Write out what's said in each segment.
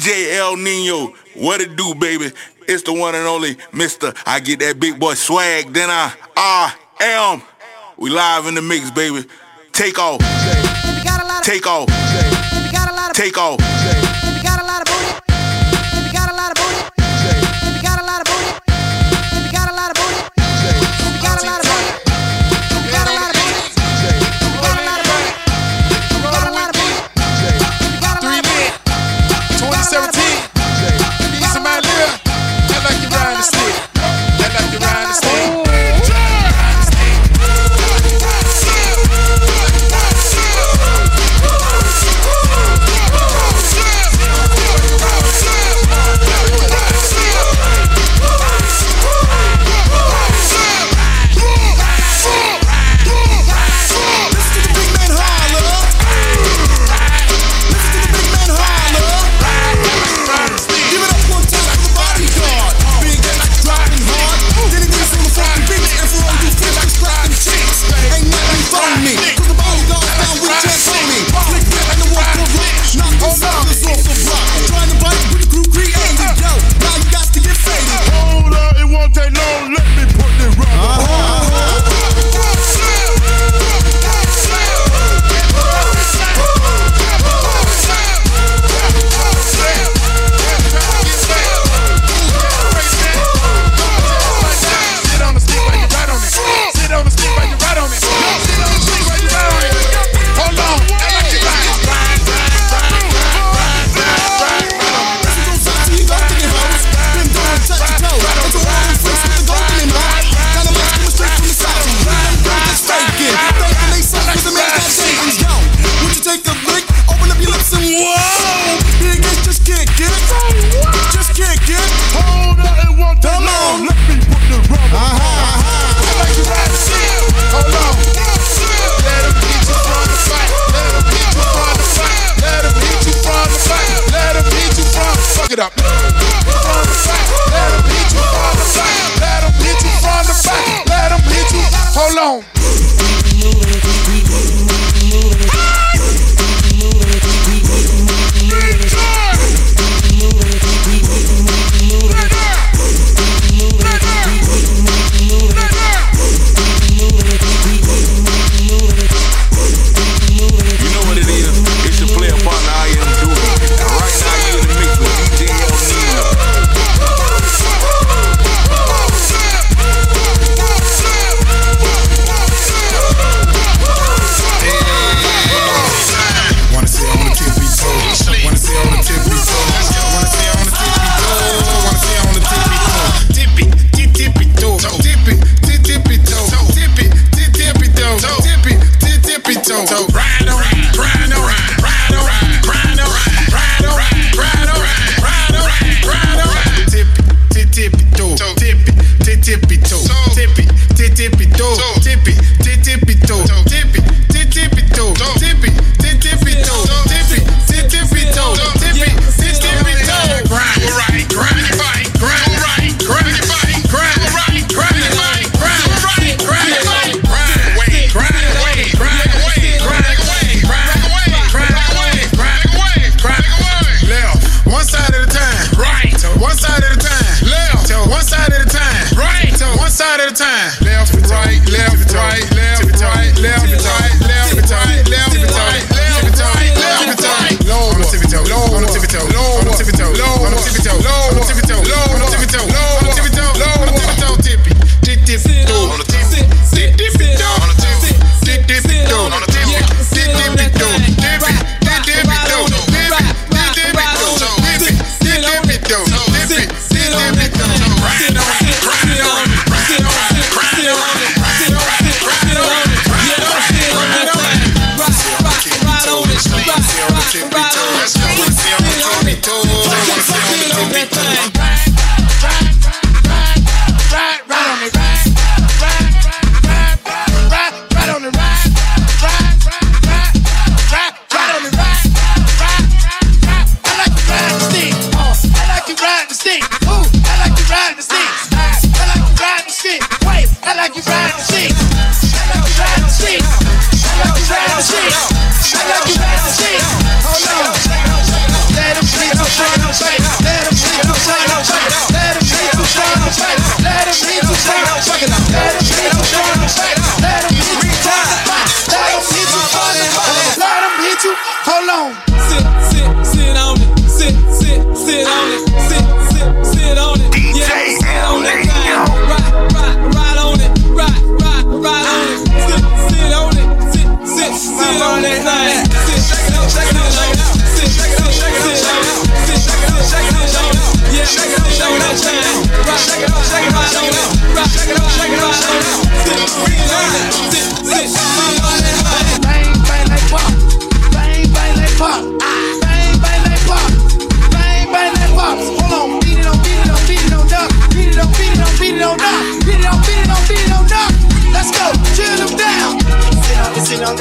DJ El Nino, what it do, baby? It's the one and only Mr. I get that big boy swag, then I I am. We live in the mix, baby. Take off. Take off. Take off.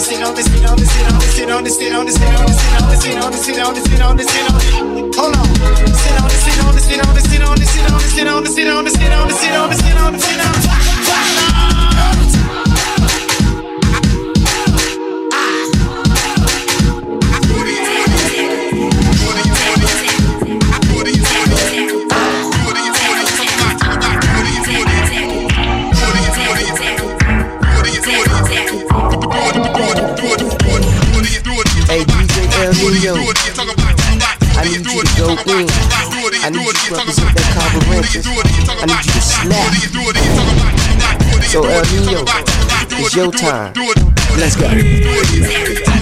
Sit on sit on sit on sit on sit on sit on sit on sit on sit on sit on sit on hold on sit on sit on sit on sit on sit on sit on sit on sit on sit on sit on sit on So uh, El Nino, it's your time. Let's go.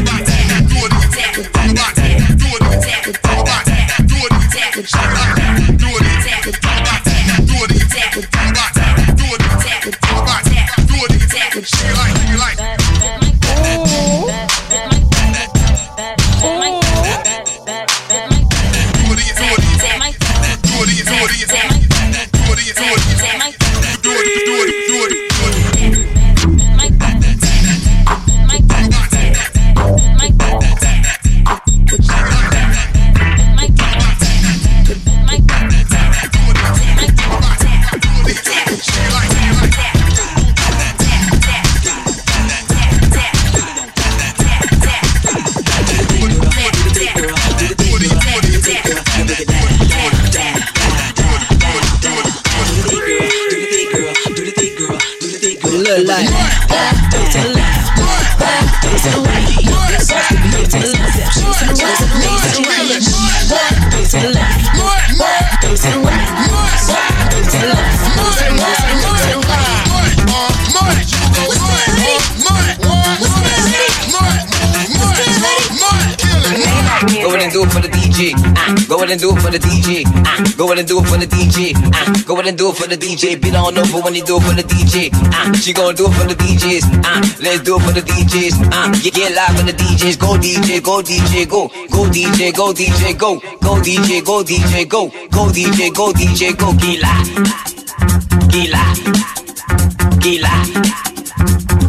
Ahead and do it for the DJ. Ah, go ahead and do it for the DJ. Ah, go ahead and do it for the DJ. Beat on over when you do it for the DJ. Ah, she gonna do it for the DJs. Ah, let's do it for the DJs. Ah, get, get live with the DJs. Go DJ, go DJ, go. Go DJ, go DJ, go. Go DJ, go DJ, go. Go DJ, go DJ, go. Get live.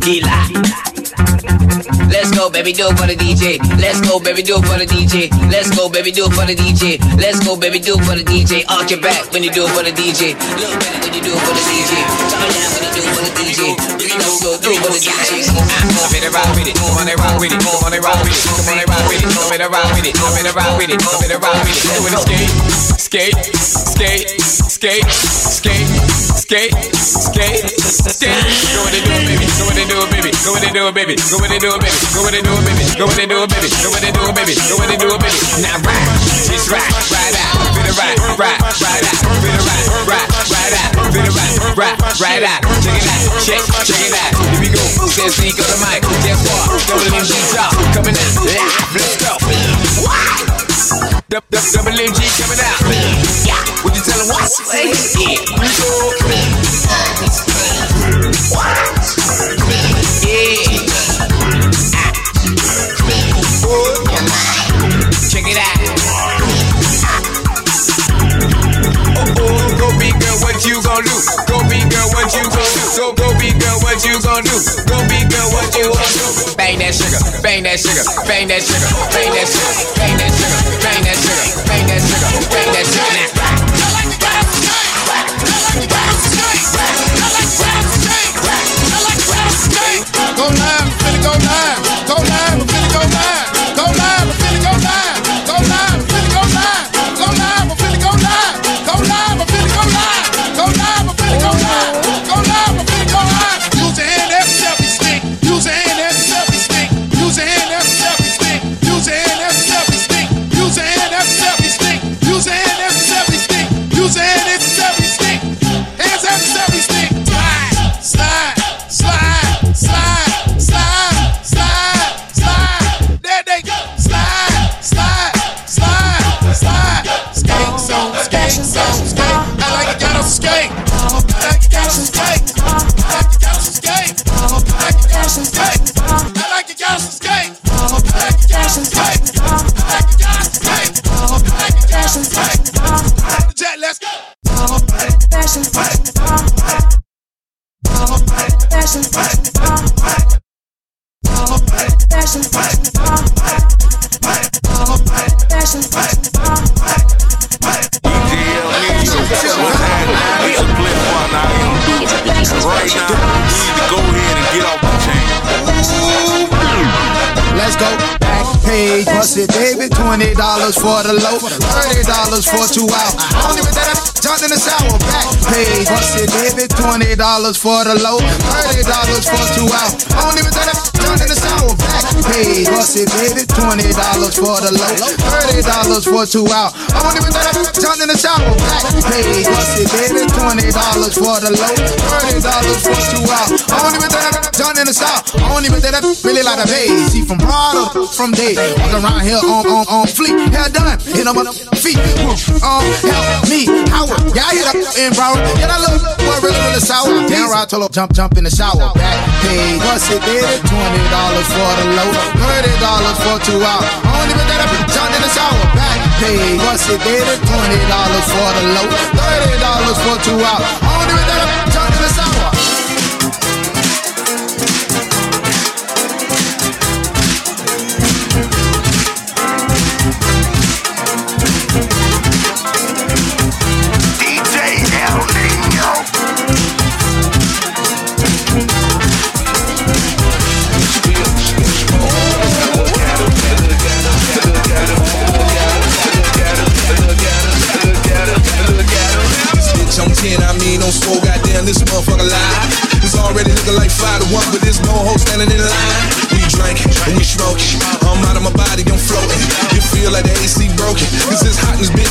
Get live. Let's go, baby, do it for the DJ. Let's go, baby, do it for the DJ. Let's go, baby, do it for the DJ. Let's go, baby, do it for the DJ. Arch your back when you do it for the DJ. Look back when you do it for the DJ. Turn down when you do it for the DJ. You know, go do it for the DJ. I'm in a rock with it. Come on rock with it. Come on rock with it. Come on rock with it. Come a rock with it. Come a rock with it. Come in a rock with it. Do it skate, skate, skate, skate, skate, skate, skate. Go in and do baby. Go in and do baby. Go in and do baby. Go in and do baby. Go in and do baby. Go in and do baby. Go in and do baby. Go in and do baby. Now ride, just ride, ride out. Feel it right, ride, ride out. Feel it right, ride, ride out. Feel it right, ride, ride out. Check it out, check, check it out. Here we go. Says sneak on the mic. Guess what? Double MG top coming in. Let's go. Dub- Double MG coming out. Would you tell him what? Yeah. Check it out. Oh, oh, go big girl, what you gon' do? Go big girl, what you gon' do? Go, go big girl, what you gon' do? Bang that sugar, bang that sugar, bang that sugar, bang that sugar, bang that sugar, bang that sugar, bang that sugar. Go live, I'm finna go live. Go live, I'm finna go live, page. Bust it. Twenty dollars for the low, thirty dollars for two hours. I don't even that jumped in the shower. Back page. Bust it, baby. Twenty dollars for the low, thirty dollars for two hours. I don't even that jumped in the shower. Back page. Bust it, baby. Twenty dollars for the low, thirty dollars for two hours. I don't even that jumped in the shower. Page. Bust it, baby. Twenty dollars for the low, thirty dollars for two hours. I don't even that jumped in the shower. I don't even that really like a pay. See from Prada, from day. Walk around here on on on fleek. Hair done, hit on feet. Um, help me, Howard. Yeah, I hit up in Broward. Yeah, that little boy really really sour. Down right till jump jump in the shower. Back pay. What's it it? Twenty dollars for the low, dollars for two hours. Only that I jump in the shower. Back pay. What's it? Twenty dollars for the low, thirty dollars for two hours.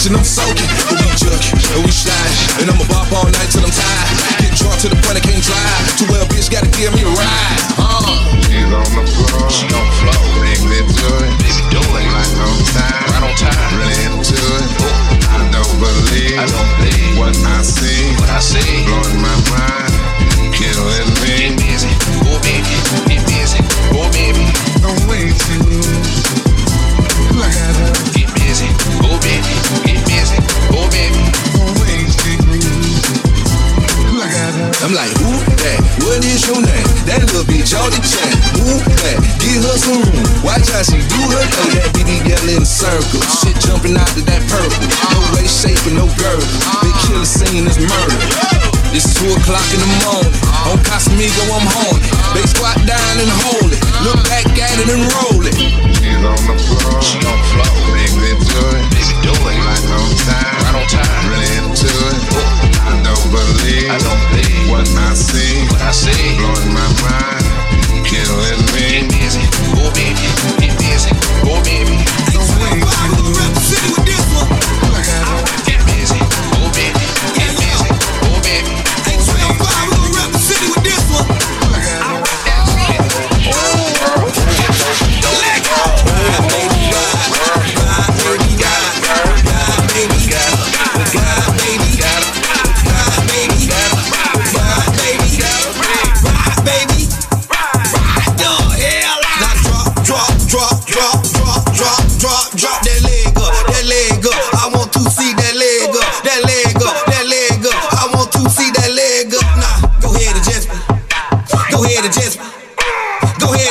I'm soaking.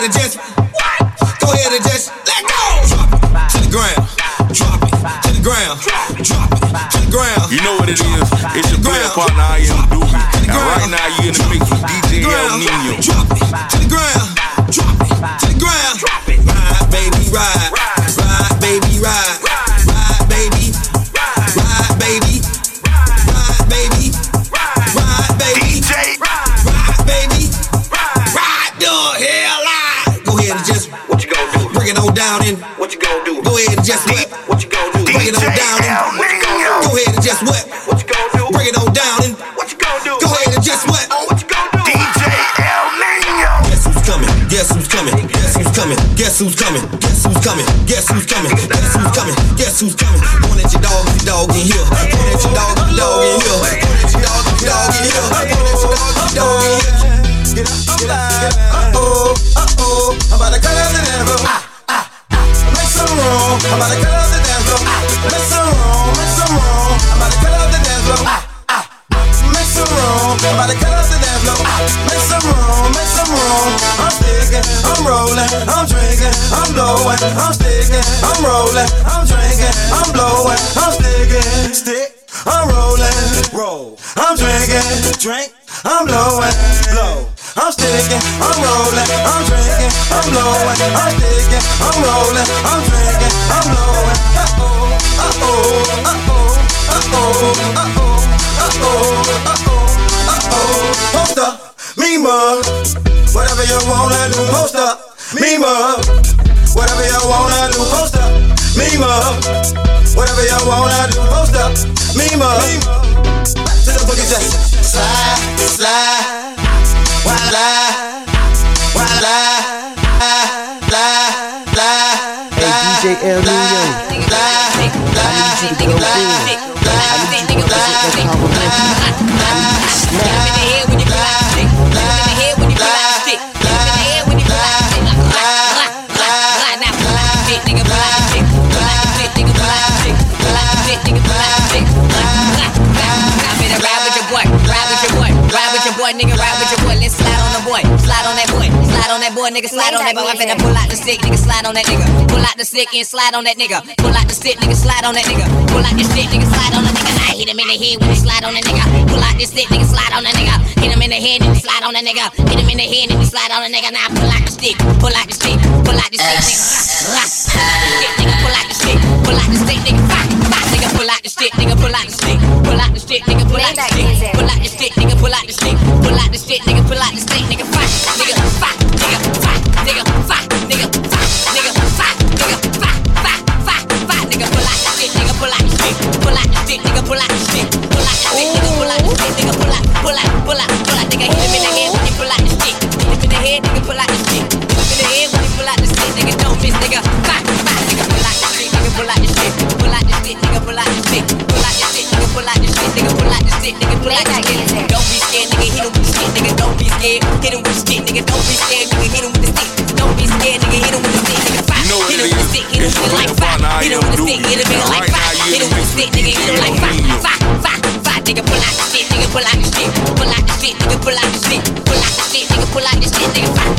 Ahead and just, go ahead and just let go. Drop it to the ground, drop it to the ground, drop it to the ground. You know what it is. It's your player partner, I am Doobie. And right now you in the mix with DJ El Nino. Drop it to the ground. Drop it to the ground. Ride, baby, ride. Ride, baby. Ride, down and What you gonna do? go ahead and just what? What you gonna do? Bring it on down and What you gonna do? go ahead and just what? What you gonna do? Bring it on down and What you gonna do? go ahead and just what? What you gonna do? DJ El Nino. Guess who's coming? Guess who's coming? Guess who's coming? Guess who's coming? Guess who's coming? Guess who's coming? Guess who's coming? Guess who's coming? Point at your dog, your dog in here. Point at your dog, your dog in here. Point at your dog, your dog in here. Point at your dog, your dog in here. Get up, get up. Uh oh, uh oh. I'm about to cut out the devil. Ah, ah, ah. Room. I'm about to cut out the devil. Ah, make some room, make some room. I'm about to cut out the devil. Ah, ah. Make some room, I'm about to cut out the devil. Ah, make some room, make some room. I'm sticking, I'm rolling, I'm drinking, I'm blowing, I'm sticking, I'm rolling, I'm drinking, I'm blowing, I'm sticking, stick, I'm rolling, roll, I'm drinking, drink, I'm blowing, blow. I'm sticking, I'm rolling, I'm drinking, I'm blowing, I'm sticking, I'm rolling, I'm drinking, whatever you wanna do. Post up, me mug, whatever you wanna do. Post up, me mug, whatever you wanna do. Post up, me mug. To the boogie just slide, slide. Why lie? Why lie, Hey, DJ El Nino. I need you boy, nigga, slide on that boy. I'm finna pull out the stick, nigga, slide on that nigga, pull out the stick and slide on that nigga, pull out the stick, nigga, slide on that nigga, pull out the stick, nigga, slide on the nigga. Now hit him in the head when he slide on the nigga, pull out the stick, nigga, slide on the nigga, hit him in the head and slide on the nigga, hit him in the head and slide on the nigga. Now pull out the stick, pull out the stick, pull out the stick, nigga, pull out the stick, pull out the stick, nigga, fuck, fuck, nigga, pull out the stick, nigga, pull out the stick, pull out the stick, nigga, pull out the stick, pull out the stick, nigga, pull out the stick, pull out the stick, nigga, pull out the stick, nigga, fuck, nigga, fuck, nigga, pull out the stick, nigga, pull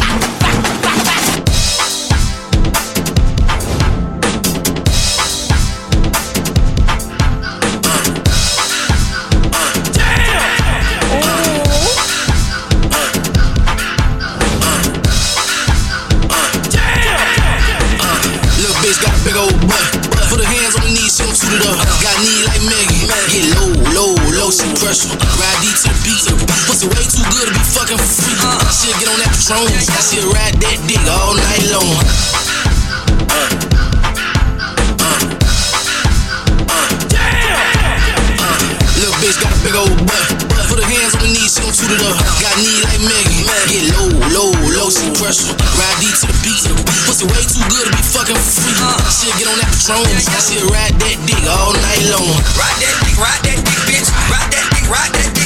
big old butt. Put her hands on the knees, she don't up. Got knee like Maggie. Get low, low, low, she pressure. Pussy way too good to be fucking for free. Uh-huh. She'll get on that Patron. She'll ride that dick all night long. Uh, uh, uh, Little bitch got a big old butt. Put her hands on the knees, she don't shoot it up. Got knee like Maggie. Get low, low, low, she pressure. Ride D to the beat. Pussy way too good to be fucking for free. Uh-huh. She'll get on that Patron. She'll ride that dick all night long. Ride that dick, ride that dick, bitch. Ride that dick, ride that dick,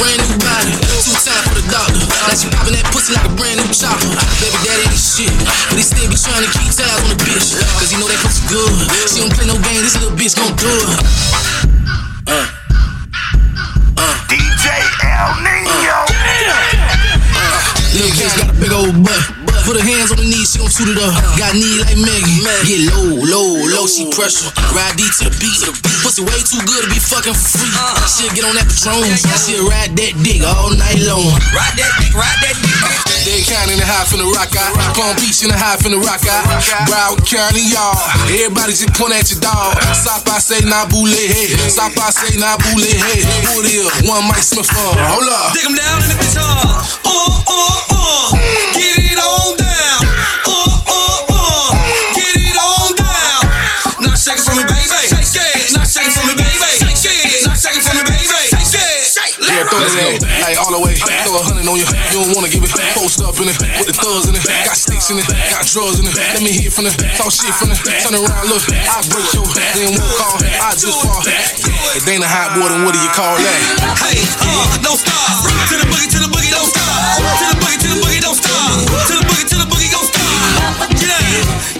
brand new body. Two time for the doctor. Now she popping that pussy like a brand new chopper. Baby daddy ain't shit, but he still be trying to keep tabs on the bitch. Cause he know that pussy good. She don't play no game, this little bitch gon' do it. Put her hands on the knees, she gon' shoot it up. Got knee like Maggie. Get low, low, low, she pressure. Ride D to the beat. Pussy way too good to be fucking for free. She'll get on that Patron. She'll ride that dick all night long. Ride that dick, ride that dick. They counting the high from the rock out. Palm Beach in the high from the rock out. Broward County, y'all. Everybody just point at your dog. Stop, I say, nah, boule, hey. Stop, I say, nah, boule, hey. Who it is? One Mike Smith, uh, hold up. Dig 'em down in the guitar. Uh, uh, uh. Get Yeah, throw that in. Like all the way. Throw a hundred on you. You don't wanna give it. Post up in it. With the thugs in it. Got sticks in it. Got drugs in it. Let me hear from it. Talk shit from it. Turn around, look. I break your. Then won't call. I just fall. It ain't a hot boy, then what do you call that? Hey, uh, don't stop. To the boogie, to the boogie, don't stop. To the boogie, to the boogie, don't stop. To the boogie, to the boogie, don't stop. Get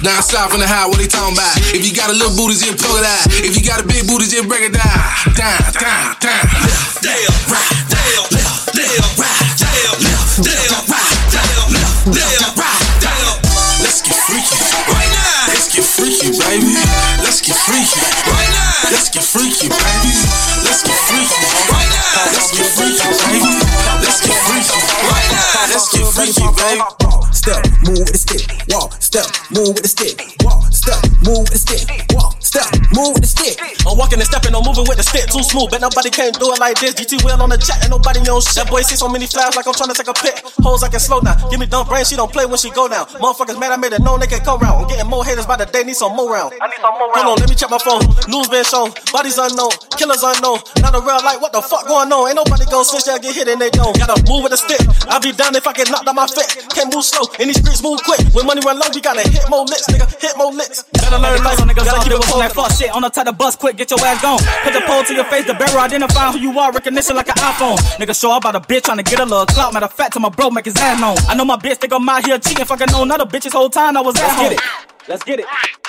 Down south in the high, what they talking about? If you got a little booty, just plug it out. If you got a big booty, just break it down. Down, down, down. Left, down, right, down, left, down, right, down, left, down, right, down, left, down, right, down. Let's get freaky right now. Let's get freaky, baby. Let's get freaky right now. Let's get freaky, baby. Let's get freaky right now. Let's get freaky, baby. Let's get freaky right now. Let's get freaky, baby. Step, move with the stick. Walk, step, move with the stick. Walk, step, move with the stick. Walk, step, move with the stick. I'm walking and stepping, I'm moving with the stick too smooth. Bet nobody can't do it like this. GT wheel on the chat and nobody knows shit. That boy see so many flags like I'm trying to take a pic. Hoes I can slow down. Give me dumb brain, she don't play when she go down. Motherfuckers mad I made it known they can come round. I'm getting more haters by the day, need some more round. I need some more round. Hold on, let me check my phone. News been shown, bodies unknown, killers unknown. Not a real light, what the fuck going on? Ain't nobody gon' switch, they'll get hit and they don't. Gotta move with the stick. I'll be down if I get knocked on my fit. Can't move slow, in these streets move quick. When money run low, we gotta hit more licks, nigga. Hit more licks. Better learn life, nigga. Gotta keep it cold. Like fuck shit on the top of the bus, quick, get your ass gone. Put the pole to your face, the barrel identify who you are, recognition like an iPhone. Nigga, show up about a bitch trying to get a little clout. Matter of fact, to my bro, make his ass known. I know my bitch think I'm out here cheating, fucking know another bitch's whole time I was Let's at get home. It. Let's get it.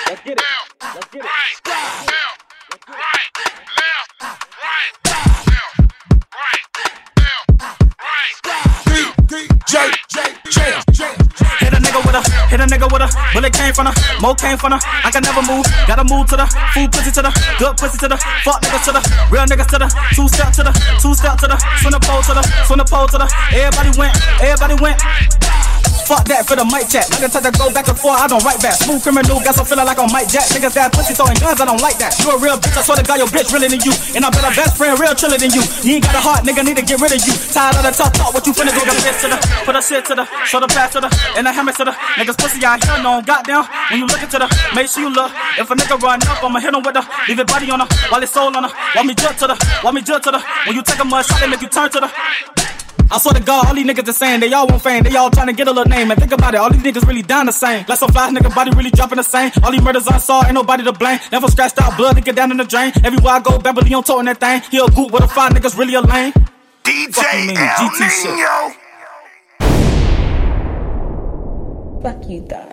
Let's get it. Let's get it. Hit a hit a nigga with a bullet came from the, mo came from the. I can never move, gotta move to the food pussy to the good pussy to the fuck niggas to the real niggas to the two step to the two step to the swing the pole to the swing the pole to the. Everybody went, everybody went. Fuck that for the mic check. Like the type to go back and forth, I don't write back. Smooth criminal, got some feeling like I'm Mike Jack. Niggas got pussy throwing guns, I don't like that. You a real bitch, I swear to God, your bitch realer than you. And I bet a best friend real triller than you. You ain't got a heart, nigga, need to get rid of you. Tired of the tough talk, what you finna do? The bitch to the, put a shit to the, show the pass to the, and the hammer to the. Niggas pussy out here, no, goddamn. When you look into the, make sure you look. If a nigga run up, I'ma hit him with the, leave it body on her, while it's soul on her. While me jump to the, while me jump to the. When you take a mud shot, they make you turn to the. I swear to God, all these niggas is saying they all want fame. They all trying to get a little name. And think about it, all these niggas really down the same. Like some fly nigga body really dropping the same. All these murders I saw, ain't nobody to blame. Never scratched out blood to get down in the drain. Everywhere I go, Beverly on toting that thing. He a goop with a five niggas really a lame. DJ mean, El GT shit. Fuck you, dog.